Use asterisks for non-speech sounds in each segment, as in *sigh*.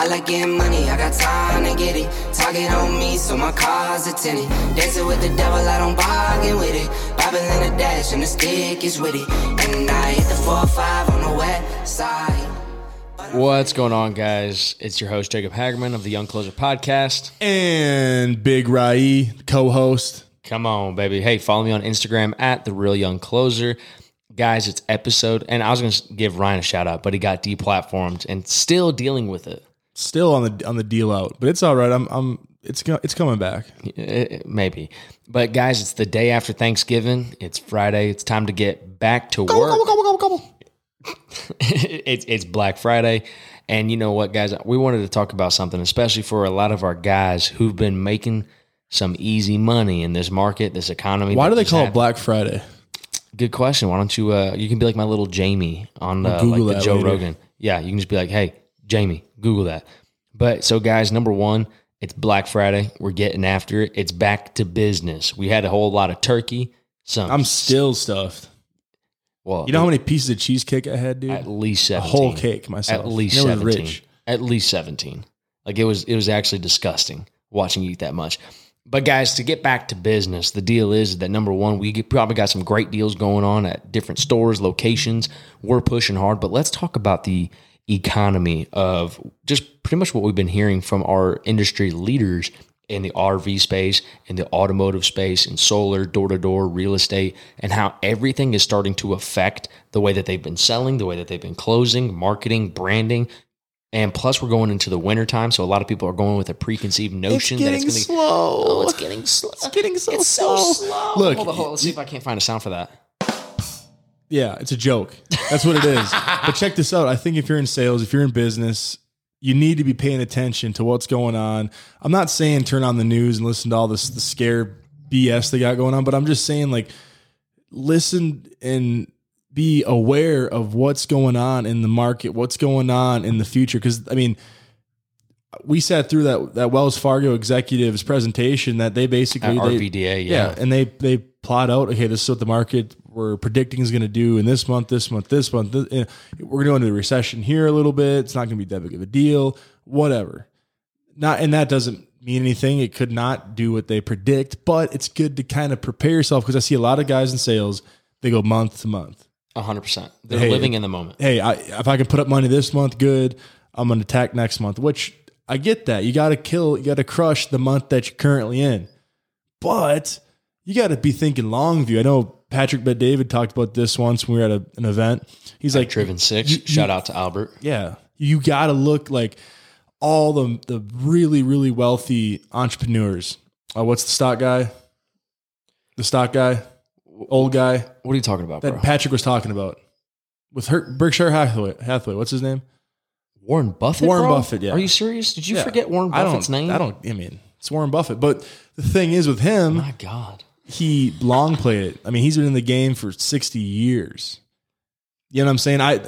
I like getting money, I got time to get it. Target on me, so my car's a tenant. Dancing with the devil, I don't bargain with it. Bible in the dash, and the stick is with it. And I hit the 4-5 on the west side. What's going on, guys? It's your host, Jacob Hagerman of the Young Closer Podcast. and Big Rai, co-host. Come on, baby. Hey, follow me on Instagram at The Real Young Closer. Guys, it's episode, and I was going to give Ryan a shout out, but he got deplatformed and still dealing with it. Still on the on the deal out, but it's all right. I'm I'm it's it's coming back. Maybe. But, guys, it's the day after Thanksgiving. It's Friday. It's time to get back to work. *laughs* it's it's Black Friday, and you know what, guys? We wanted to talk about something, especially for a lot of our guys who've been making some easy money in this market, this economy. Why do they call it. Black Friday? Good question. Why don't you? Uh, you can be like my little Jamie on uh, like the Joe later. Rogan. Yeah, you can just be like, hey, Jamie, Google that. But so, guys, number one, it's Black Friday. We're getting after it. It's back to business. We had a whole lot of turkey. Some, I'm still stuffed. well, You know how many pieces of cheesecake I had, dude? at least a whole cake myself. At least And it seventeen. rich. At least seventeen. Like it was. It was actually disgusting watching you eat that much. But guys, to get back to business, the deal is that number one, we get, probably got some great deals going on at different stores, locations. We're pushing hard, but let's talk about the economy of just pretty much what we've been hearing from our industry leaders in the RV space, in the automotive space, in solar, door to door, real estate, and how everything is starting to affect the way that they've been selling, the way that they've been closing, marketing, branding. And plus, we're going into the winter time, so a lot of people are going with a preconceived notion that it's going to be slow. Oh, it's getting slow. It's getting so it's so slow. slow. Look, hold on, hold on. Let's see if I can't find a sound for that. Yeah, it's a joke. That's what it is. but check this out. I think if you're in sales, if you're in business, you need to be paying attention to what's going on. I'm not saying turn on the news and listen to all this the scare BS they got going on, but I'm just saying like listen and be aware of what's going on in the market, what's going on in the future. Because I mean, we sat through that that Wells Fargo executives presentation that they basically At they- yeah, yeah. and they they plot out okay, this is what the market we're predicting is going to do in this month, this month, this month. This, eh, we're going to go into the recession here a little bit. It's not going to be that big of a deal. Whatever. Not and that doesn't mean anything. It could not do what they predict, but it's good to kind of prepare yourself because I see a lot of guys in sales. They go month to month. hundred percent. They're Hey, living in the moment. Hey, I, if I can put up money this month, good. I'm going to attack next month. Which I get that. You got to kill. You got to crush the month that you're currently in. But you got to be thinking long view. I know Patrick Bet David talked about this once when we were at a, an event. He's like, Driven six. you- Shout out to Albert. yeah, you got to look like all the the really really wealthy entrepreneurs. Uh, what's the stock guy? The stock guy, old guy What are you talking about, bro? that bro? Patrick was talking about with her Berkshire Hathaway. Hathaway, what's his name? Warren Buffett. Warren bro? Buffett, yeah. Are you serious? Did you Yeah. forget Warren I Buffett's name? I don't. I mean, it's Warren Buffett. But the thing is, with him, My God. He long played it. I mean, he's been in the game for sixty years. You know what I'm saying? I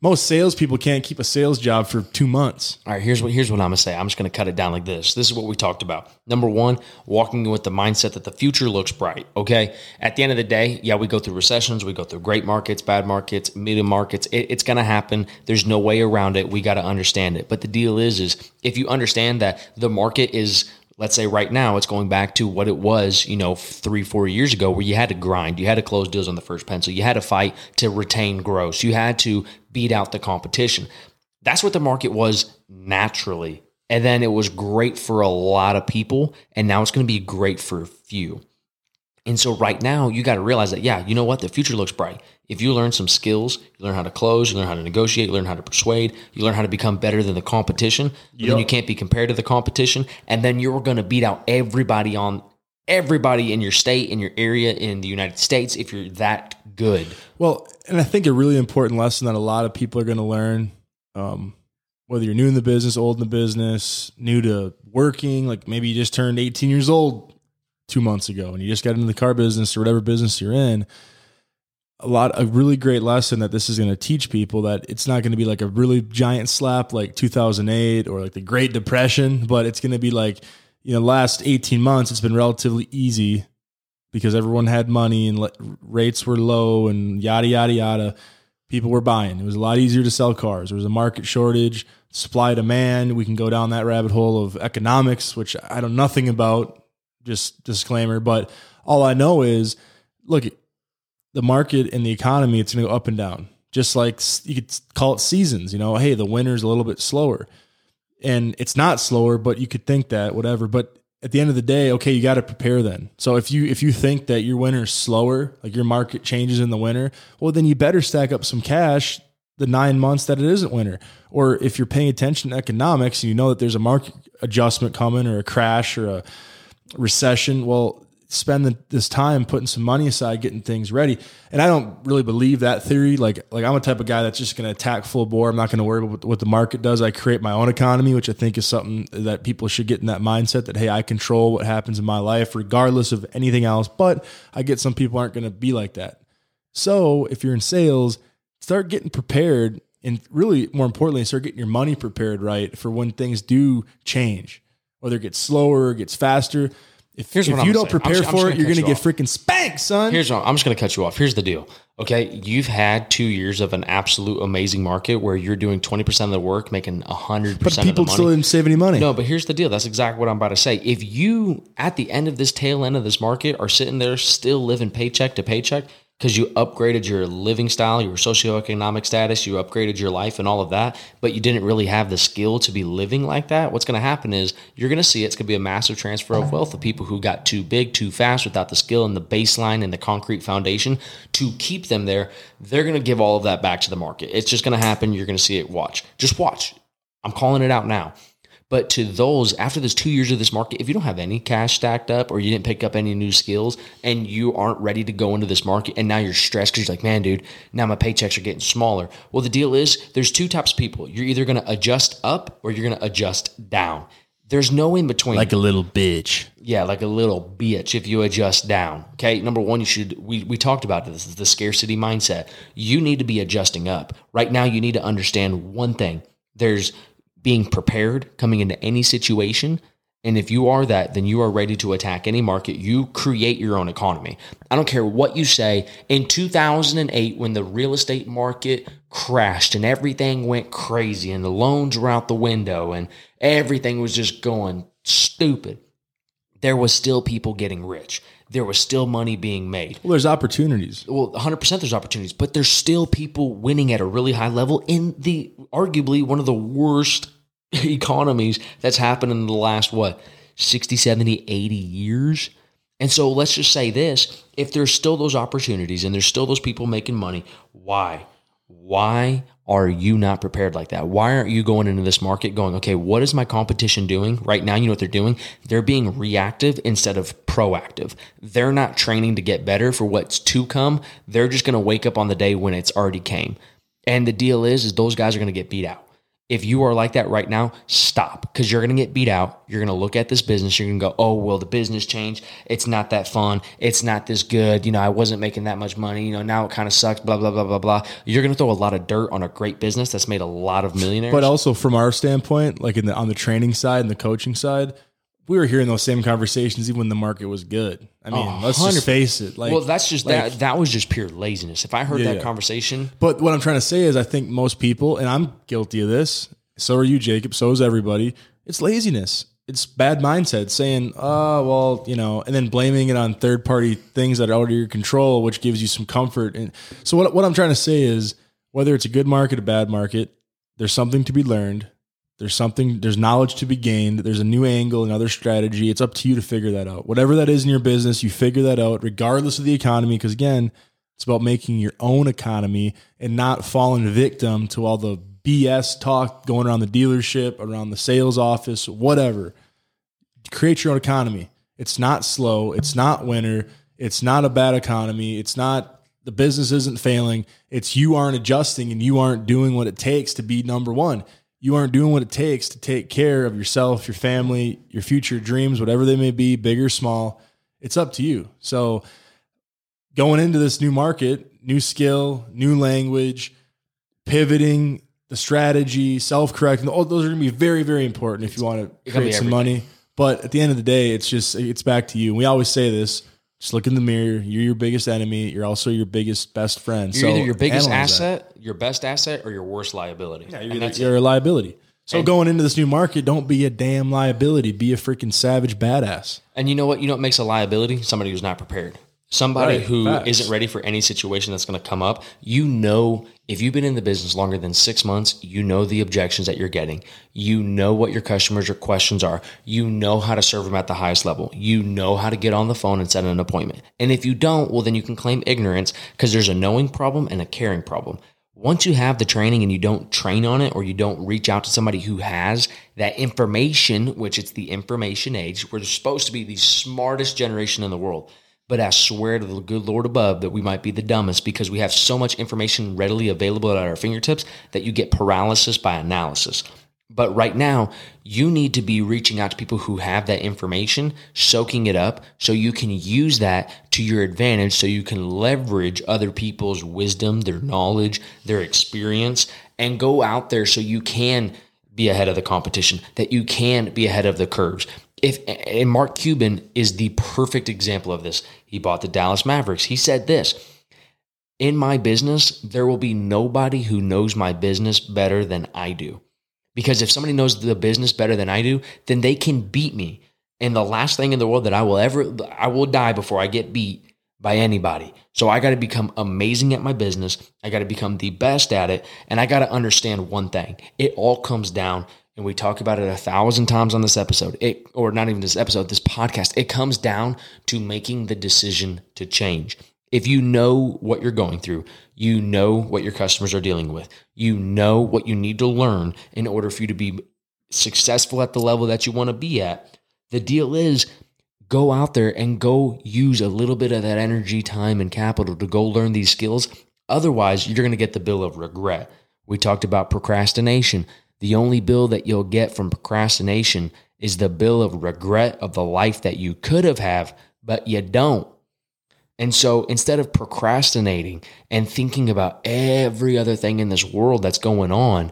most salespeople can't keep a sales job for two months. All right, here's what here's what I'm gonna say. I'm just gonna cut it down like this. This is what we talked about. Number one, walking with the mindset that the future looks bright. Okay. At the end of the day, yeah, we go through recessions, we go through great markets, bad markets, medium markets. It, it's gonna happen. There's no way around it. We got to understand it. But the deal is, is if you understand that the market is let's say right now it's going back to what it was, you know, three, four years ago, where you had to grind, you had to close deals on the first pencil, you had to fight to retain gross, you had to beat out the competition. That's what the market was naturally. And then it was great for a lot of people, and now it's going to be great for a few. And so right now, you got to realize that, yeah, you know what? The future looks bright. If you learn some skills, you learn how to close, you learn how to negotiate, you learn how to persuade, you learn how to become better than the competition, then you can't be compared to the competition. And then you're going to beat out everybody on everybody in your state, in your area, in the United States if you're that good. Well, and I think a really important lesson that a lot of people are going to learn, um, whether you're new in the business, old in the business, new to working, like maybe you just turned 18 years old two months ago and you just got into the car business or whatever business you're in. A lot, a really great lesson that this is going to teach people that it's not going to be like a really giant slap like 2008 or like the Great Depression, but it's going to be like, you know, last 18 months, it's been relatively easy because everyone had money and rates were low and yada yada yada. people were buying. It was a lot easier to sell cars. There was a market shortage, supply demand. We can go down that rabbit hole of economics, which I don't know nothing about. Just disclaimer, but all I know is, look, the market and the economy, it's going to go up and down. Just like you could call it seasons. You know, hey, the winter's a little bit slower, and it's not slower, but you could think that whatever. But at the end of the day, okay, you got to prepare then. So if you if you think that your winter is slower, like your market changes in the winter, well then you better stack up some cash the 9 months that it isn't winter. Or if you're paying attention to economics and you know that there's a market adjustment coming or a crash or a recession, well spend the, this time putting some money aside, getting things ready. And I don't really believe that theory. Like, like I'm a type of guy that's just going to attack full bore. I'm not going to worry about what the market does. I create my own economy, which I think is something that people should get in that mindset that, Hey, I control what happens in my life regardless of anything else. But I get some people aren't going to be like that. So if you're in sales, start getting prepared and really more importantly, start getting your money prepared right for when things do change, whether it gets slower or gets faster if, Here's if what I'm you don't say. I'm prepare I'm for it, gonna you're going to you get freaking spanked, son. Here's what I'm just going to cut you off. Here's the deal. Okay, you've had two years of an absolute amazing market where you're doing 20% of the work, making 100% but of the people still didn't save any money. No, but here's the deal. That's exactly what I'm about to say. If you, at the end of this tail end of this market, are sitting there still living paycheck to paycheck because you upgraded your living style, your socioeconomic status, you upgraded your life and all of that, but you didn't really have the skill to be living like that, what's going to happen is you're going to see it's going to be a massive transfer of wealth of people who got too big too fast without the skill and the baseline and the concrete foundation to keep them there. They're going to give all of that back to the market. It's just going to happen. You're going to see it. Watch. Just watch. I'm calling it out now. But to those, after this two years of this market, if you don't have any cash stacked up or you didn't pick up any new skills and you aren't ready to go into this market and now you're stressed because you're like, man, dude, now my paychecks are getting smaller. Well, the deal is there's two types of people. You're either going to adjust up or you're going to adjust down. There's no in between. like a little bitch. Yeah, like a little bitch if you adjust down. Okay. Number one, you should we we talked about this is the scarcity mindset. You need to be adjusting up. Right now, you need to understand one thing. There's being prepared coming into any situation. And if you are that, then you are ready to attack any market. You create your own economy. I don't care what you say. In 2008, when the real estate market crashed and everything went crazy and the loans were out the window and everything was just going stupid, there was still people getting rich. There was still money being made. Well, there's opportunities. Well, 100% there's opportunities, but there's still people winning at a really high level in the arguably one of the worst *laughs* economies that's happened in the last, what, 60, 70, 80 years? And so let's just say this if there's still those opportunities and there's still those people making money, why? Why are you not prepared like that? Why aren't you going into this market going, okay, what is my competition doing? Right now, you know what they're doing? They're being reactive instead of proactive. They're not training to get better for what's to come. They're just going to wake up on the day when it's already came. And the deal is, is those guys are going to get beat out. If you are like that right now, stop because you're going to get beat out. You're going to look at this business. You're going to go, oh, well, the business changed. It's not that fun. It's not this good. You know, I wasn't making that much money. You know, now it kind of sucks, blah, blah, blah, blah, blah. You're going to throw a lot of dirt on a great business that's made a lot of millionaires. But also from our standpoint, like in the on the training side and the coaching side, we were hearing those same conversations even when the market was good. I mean, Oh, let's 100%. just face it. Like, well, that's just like- that. That was just pure laziness. If I heard Yeah, that yeah. conversation, But what I'm trying to say is, I think most people, and I'm guilty of this. So are you, Jacob. So is everybody. It's laziness. It's bad mindset saying, "Oh, well, you know," and then blaming it on third party things that are out of your control, which gives you some comfort. And so, what what I'm trying to say is, whether it's a good market, a bad market, there's something to be learned. There's something. There's knowledge to be gained. There's a new angle, another strategy. It's up to you to figure that out. Whatever that is in your business, you figure that out, regardless of the economy. Because again, it's about making your own economy and not falling victim to all the BS talk going around the dealership, around the sales office, whatever. Create your own economy. It's not slow. It's not winter. It's not a bad economy. It's not the business isn't failing. It's you aren't adjusting and you aren't doing what it takes to be number one. You aren't doing what it takes to take care of yourself, your family, your future dreams, whatever they may be, big or small. It's up to you. So, going into this new market, new skill, new language, pivoting, the strategy, self correcting, all those are going to be very, very important if you want to create some money. But at the end of the day, it's just it's back to you. And we always say this: Just look in the mirror. You're your biggest enemy. You're also your biggest best friend. You're so either your biggest analyze that. asset, your best asset, or your worst liability. Yeah, you're, that's you're a liability. So going into this new market, don't be a damn liability. Be a freaking savage badass. And you know what? You know what makes a liability? Somebody who's not prepared. Somebody Right, who not ready for any situation that's going to come up. You know, if you've been in the business longer than six months, you know the objections that you're getting. You know what your customers' or questions are. You know how to serve them at the highest level. You know how to get on the phone and set an appointment. And if you don't, well, then you can claim ignorance because there's a knowing problem and a caring problem. Once you have the training and you don't train on it or you don't reach out to somebody who has that information, which it's the information age, we're supposed to be the smartest generation in the world. But I swear to the good Lord above that we might be the dumbest because we have so much information readily available at our fingertips that you get paralysis by analysis. But right now, you need to be reaching out to people who have that information, soaking it up, so you can use that to your advantage, so you can leverage other people's wisdom, their knowledge, their experience, and go out there so you can be ahead of the competition, that you can be ahead of the curves. If and Mark Cuban is the perfect example of this. He bought the Dallas Mavericks. He said this in my business, there will be nobody who knows my business better than I do. Because if somebody knows the business better than I do, then they can beat me. And the last thing in the world that I will ever, I will die before I get beat by anybody. So I got to become amazing at my business. I got to become the best at it. And I got to understand one thing it all comes down, and we talk about it a thousand times on this episode, it, or not even this episode, this podcast. It comes down to making the decision to change. If you know what you're going through, you know what your customers are dealing with, you know what you need to learn in order for you to be successful at the level that you want to be at. The deal is go out there and go use a little bit of that energy, time, and capital to go learn these skills. Otherwise, you're going to get the bill of regret. We talked about procrastination. The only bill that you'll get from procrastination is the bill of regret of the life that you could have have, but you don't. And so instead of procrastinating and thinking about every other thing in this world that's going on,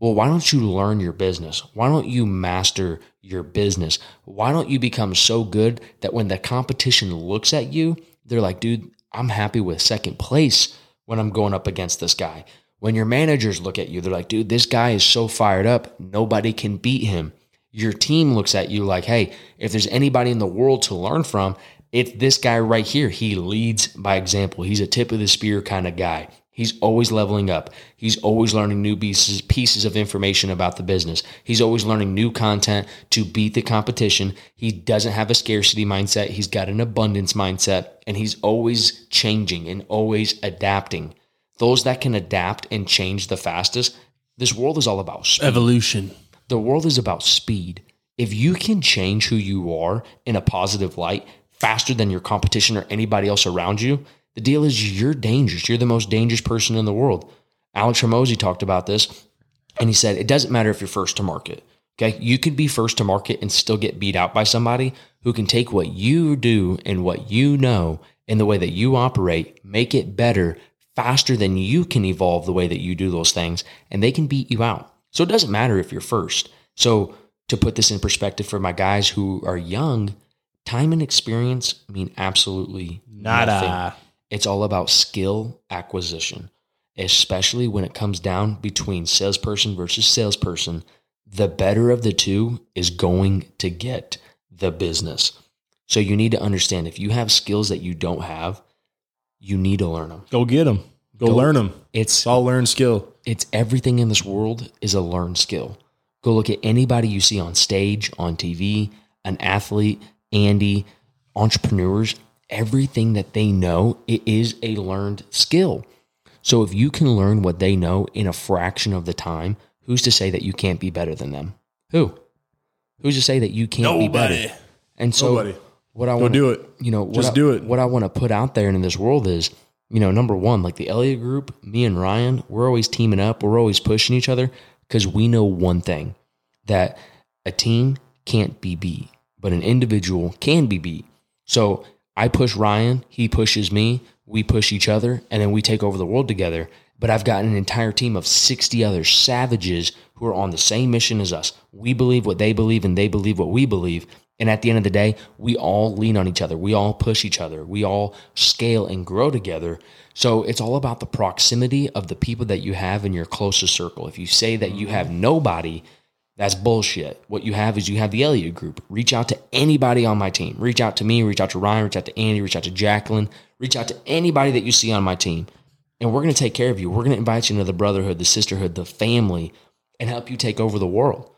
well, why don't you learn your business? Why don't you master your business? Why don't you become so good that when the competition looks at you, they're like, dude, I'm happy with second place when I'm going up against this guy. When your managers look at you, they're like, dude, this guy is so fired up, nobody can beat him. Your team looks at you like, hey, if there's anybody in the world to learn from, it's this guy right here. He leads by example. He's a tip of the spear kind of guy. He's always leveling up. He's always learning new pieces, pieces of information about the business. He's always learning new content to beat the competition. He doesn't have a scarcity mindset. He's got an abundance mindset and he's always changing and always adapting. Those that can adapt and change the fastest, this world is all about speed. Evolution. The world is about speed. If you can change who you are in a positive light faster than your competition or anybody else around you, the deal is you're dangerous. You're the most dangerous person in the world. Alex Hormozi talked about this and he said it doesn't matter if you're first to market. Okay. You could be first to market and still get beat out by somebody who can take what you do and what you know and the way that you operate, make it better faster than you can evolve the way that you do those things, and they can beat you out. So it doesn't matter if you're first. So to put this in perspective for my guys who are young, time and experience mean absolutely Nada. nothing. It's all about skill acquisition, especially when it comes down between salesperson versus salesperson. The better of the two is going to get the business. So you need to understand if you have skills that you don't have, you need to learn them. Go get them. Go, Go- learn them. It's It's all learned skill. it's everything in this world is a learned skill. Go look at anybody you see on stage, on TV, an athlete, Andy, entrepreneurs, everything that they know, it is a learned skill. So if you can learn what they know in a fraction of the time, who's to say that you can't be better than them? Who? Who's to say that you can't be Nobody. better? And so Nobody. What I want to do it. you know, what Just I- do it. What I want to put out there in this world is, you know, number one, like the Elliott Group, me and Ryan, we're always teaming up. We're always pushing each other because we know one thing that a team can't be beat, but an individual can be beat. So I push Ryan, he pushes me, we push each other, and then we take over the world together. But I've got an entire team of 60 other savages who are on the same mission as us. We believe what they believe, and they believe what we believe. And at the end of the day, we all lean on each other. We all push each other. We all scale and grow together. So it's all about the proximity of the people that you have in your closest circle. If you say that you have nobody, that's bullshit. What you have is you have the Elliott group. Reach out to anybody on my team. Reach out to me, reach out to Ryan, reach out to Andy, reach out to Jacqueline, reach out to anybody that you see on my team. And we're going to take care of you. We're going to invite you into the brotherhood, the sisterhood, the family, and help you take over the world.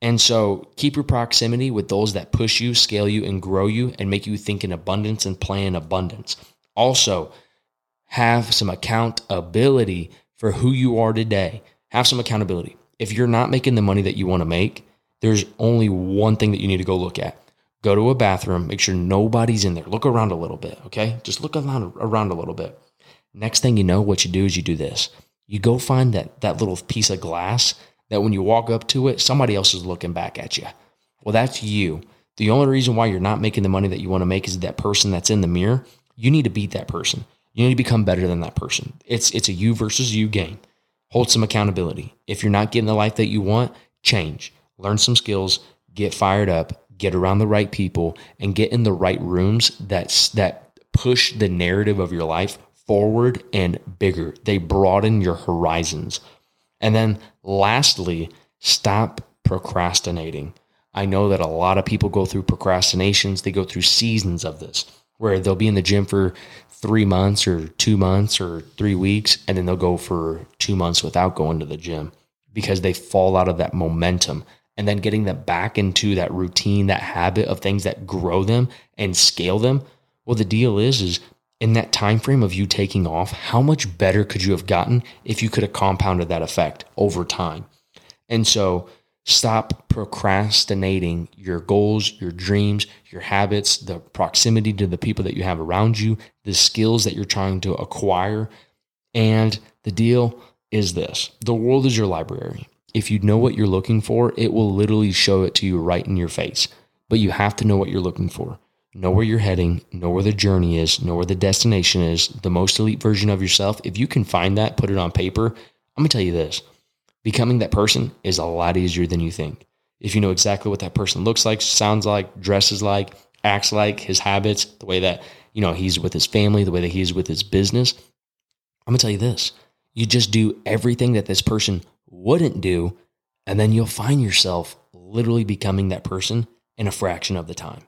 And so keep your proximity with those that push you, scale you, and grow you and make you think in abundance and play in abundance. Also, have some accountability for who you are today. Have some accountability. If you're not making the money that you want to make, there's only one thing that you need to go look at. Go to a bathroom, make sure nobody's in there. Look around a little bit, okay? Just look around, around a little bit. Next thing you know, what you do is you do this. You go find that that little piece of glass that when you walk up to it, somebody else is looking back at you. Well, that's you. The only reason why you're not making the money that you want to make is that person that's in the mirror. You need to beat that person. You need to become better than that person. It's it's a you versus you game. Hold some accountability. If you're not getting the life that you want, change. Learn some skills, get fired up, get around the right people and get in the right rooms that that push the narrative of your life forward and bigger. They broaden your horizons. And then lastly, stop procrastinating. I know that a lot of people go through procrastinations. They go through seasons of this where they'll be in the gym for three months or two months or three weeks, and then they'll go for two months without going to the gym because they fall out of that momentum. And then getting them back into that routine, that habit of things that grow them and scale them. Well, the deal is, is in that time frame of you taking off, how much better could you have gotten if you could have compounded that effect over time? And so stop procrastinating your goals, your dreams, your habits, the proximity to the people that you have around you, the skills that you're trying to acquire. And the deal is this the world is your library. If you know what you're looking for, it will literally show it to you right in your face. But you have to know what you're looking for know where you're heading, know where the journey is, know where the destination is, the most elite version of yourself. If you can find that, put it on paper, I'm going to tell you this becoming that person is a lot easier than you think. If you know exactly what that person looks like, sounds like, dresses like, acts like, his habits, the way that, you know, he's with his family, the way that he's with his business, I'm going to tell you this. You just do everything that this person wouldn't do, and then you'll find yourself literally becoming that person in a fraction of the time.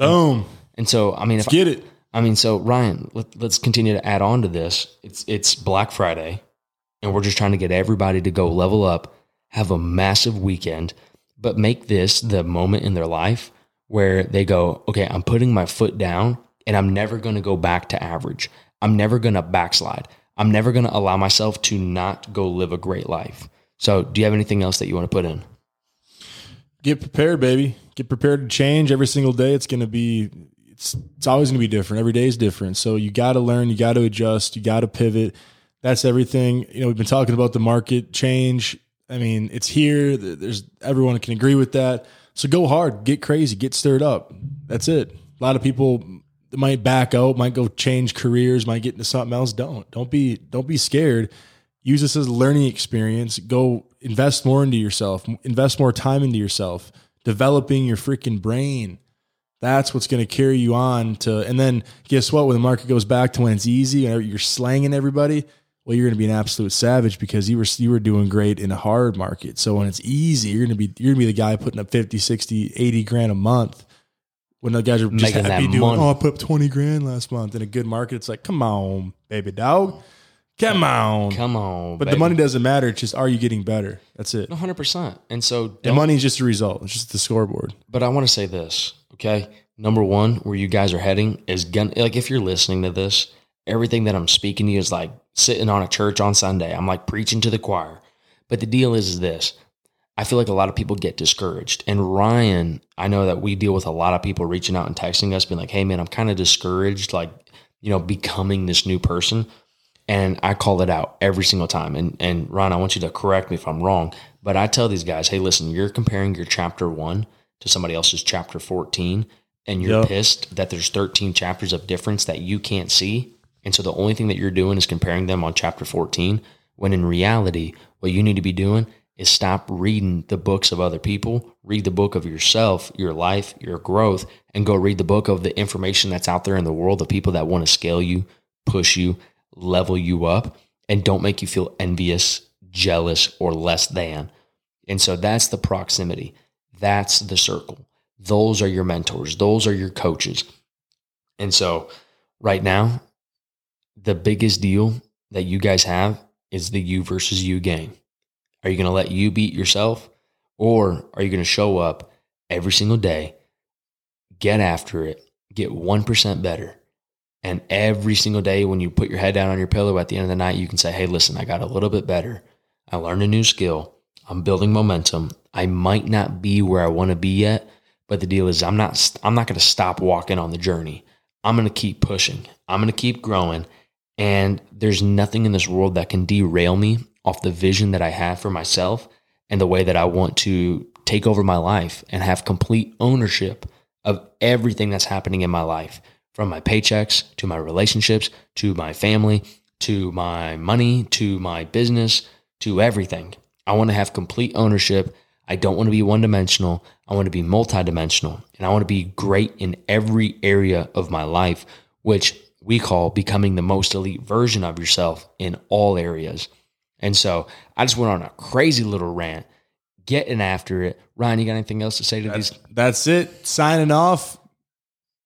Boom. And so, I mean, Let's if get it. I mean, so Ryan, let, let's continue to add on to this. It's it's Black Friday, and we're just trying to get everybody to go level up, have a massive weekend, but make this the moment in their life where they go, okay, I'm putting my foot down, and I'm never going to go back to average. I'm never going to backslide. I'm never going to allow myself to not go live a great life. So, do you have anything else that you want to put in? Get prepared, baby. Get prepared to change every single day. It's going to be it's it's always going to be different. Every day is different. So you got to learn, you got to adjust, you got to pivot. That's everything. You know, we've been talking about the market change. I mean, it's here. There's everyone can agree with that. So go hard, get crazy, get stirred up. That's it. A lot of people might back out, might go change careers, might get into something else. Don't. Don't be don't be scared. Use this as a learning experience. Go invest more into yourself, invest more time into yourself, developing your freaking brain. That's what's going to carry you on to. And then guess what? When the market goes back to when it's easy and you're slanging everybody, well, you're going to be an absolute savage because you were you were doing great in a hard market. So when it's easy, you're going to be you're going to be the guy putting up 50, 60, 80 grand a month. When the guys are just Making happy doing, money. oh, I put up 20 grand last month in a good market. It's like, come on, baby dog. Come on. Come on, But baby. the money doesn't matter. It's just, are you getting better? That's it. one hundred percent. And so, The money is just a result. It's just the scoreboard. but I want to say this, okay? Number one, where you guys are heading is gun. Like, if you're listening to this, everything that I'm speaking to you is like sitting on a church on Sunday. I'm like preaching to the choir. But the deal is, is this. I feel like a lot of people get discouraged. And Ryan, I know that we deal with a lot of people reaching out and texting us, being like, hey, man, I'm kind of discouraged, like, you know, becoming this new person. And I call it out every single time. And and Ron, I want you to correct me if I'm wrong, but I tell these guys, hey, listen, you're comparing your chapter one to somebody else's chapter 14, and you're Yep. pissed that there's 13 chapters of difference that you can't see. And so the only thing that you're doing is comparing them on chapter 14, when in reality, what you need to be doing is stop reading the books of other people, read the book of yourself, your life, your growth, and go read the book of the information that's out there in the world, the people that want to scale you, push you, level you up, and don't make you feel envious, jealous, or less than. And so that's the proximity. That's the circle. Those are your mentors. Those are your coaches. And so right now, the biggest deal that you guys have is the you versus you game. Are you going to let you beat yourself or are you going to show up every single day, get after it, get 1% better? And every single day when you put your head down on your pillow at the end of the night, you can say, Hey, listen, I got a little bit better. I learned a new skill. I'm building momentum. I might not be where I want to be yet, but the deal is I'm not I'm not going to stop walking on the journey. I'm going to keep pushing. I'm going to keep growing and there's nothing in this world that can derail me off the vision that I have for myself and the way that I want to take over my life and have complete ownership of everything that's happening in my life from my paychecks to my relationships to my family to my money to my business to everything. I want to have complete ownership. I don't want to be one dimensional. I want to be multidimensional and I want to be great in every area of my life, which we call becoming the most elite version of yourself in all areas. And so I just went on a crazy little rant, getting after it. Ryan, you got anything else to say to That's, these? that's it. Signing off.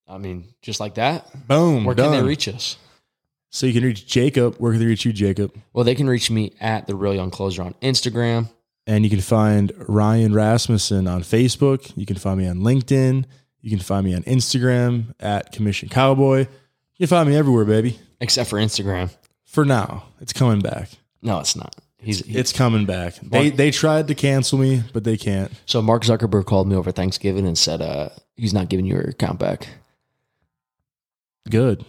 I mean, just like that. Boom. Where done. can they reach us? So you can reach Jacob. Where can they reach you, Jacob? Well, they can reach me at the Real Young Closer on Instagram. And you can find Ryan Rasmussen on Facebook. You can find me on LinkedIn. You can find me on Instagram at Commission Cowboy. You can find me everywhere, baby. except for Instagram. For now, it's coming back. No, it's not. He's, he- It's coming back. They they tried to cancel me, but they can't. so Mark Zuckerberg called me over Thanksgiving and said uh, he's not giving you your account back. Good.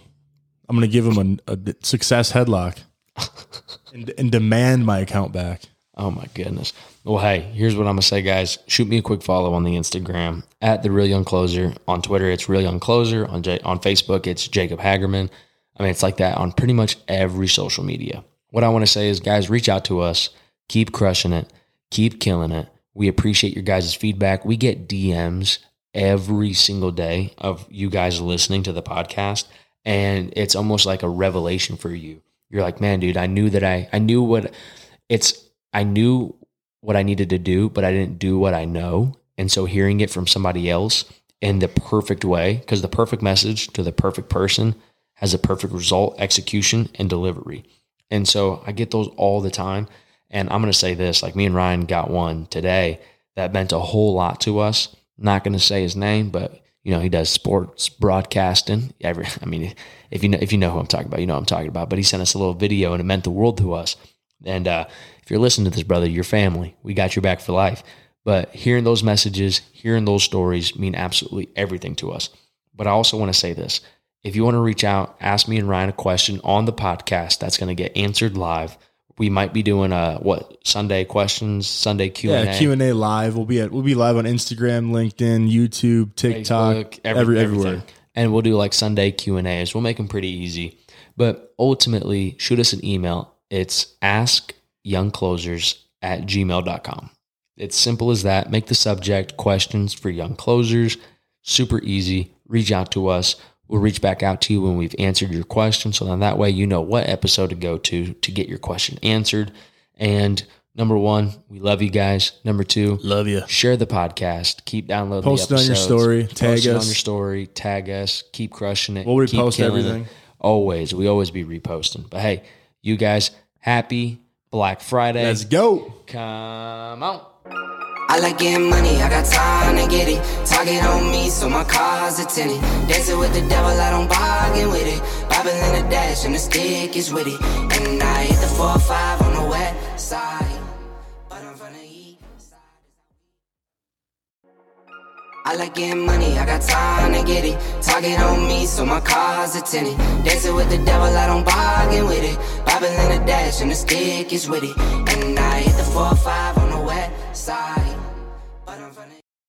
I'm gonna give him a, a success headlock *laughs* and, and demand my account back. Oh my goodness. Well, hey, here's what I'm gonna say, guys. Shoot me a quick follow on the Instagram at the Real Young Closer. On Twitter, it's Real Young Closer. On J- on Facebook, it's Jacob Hagerman. I mean, it's like that on pretty much every social media. What I want to say is, guys, reach out to us. Keep crushing it. Keep killing it. We appreciate your guys' feedback. We get DMs every single day of you guys listening to the podcast, and it's almost like a revelation for you. You're like, man, dude, I knew that I I knew what it's I knew what I needed to do, but I didn't do what I know. And so hearing it from somebody else in the perfect way, because the perfect message to the perfect person has a perfect result, execution, and delivery. And so I get those all the time. And I'm going to say this like me and Ryan got one today that meant a whole lot to us. Not going to say his name, but you know, he does sports broadcasting. Every, *laughs* I mean, if you know, if you know who I'm talking about, you know I'm talking about. But he sent us a little video and it meant the world to us. And uh, if you're listening to this, brother, your family, we got your back for life. But hearing those messages, hearing those stories mean absolutely everything to us. But I also want to say this. If you want to reach out, ask me and Ryan a question on the podcast that's going to get answered live. We might be doing a what Sunday questions, Sunday Q and A. Q and A live. We'll be at we'll be live on Instagram, LinkedIn, YouTube, TikTok, Facebook, every, everywhere. everything. And we'll do like Sunday Q and A's. We'll make them pretty easy. But ultimately, shoot us an email. It's askyoungclosers at gmail.com. It's simple as that. Make the subject questions for young closers. Super easy. Reach out to us. We'll reach back out to you when we've answered your question. So then that way you know what episode to go to to get your question answered. And number one, we love you guys. Number two, Love you. share the podcast. Keep downloading. Post the it on your episodes. story. Post Tag it on your story. Tag us. Keep crushing it. We'll Keep repost killing it. everything. Always. We always be reposting. But hey, you guys, happy Black Friday. Let's go. Come on. I like getting money, I got time to get it. Target on me, so my car's a tenant. Dancing with the devil, I don't bargain with it. Bobbing in the dash, and the stick is with it. And I hit the 4 or 5 on the west side. But I'm. I like getting money, I got time to get it. Target on me, so my car's a tenant. Dancing with the devil, I don't bargain with it. Bobbing in the dash, and the stick is with it. And I hit the 4 or 5 on the west side.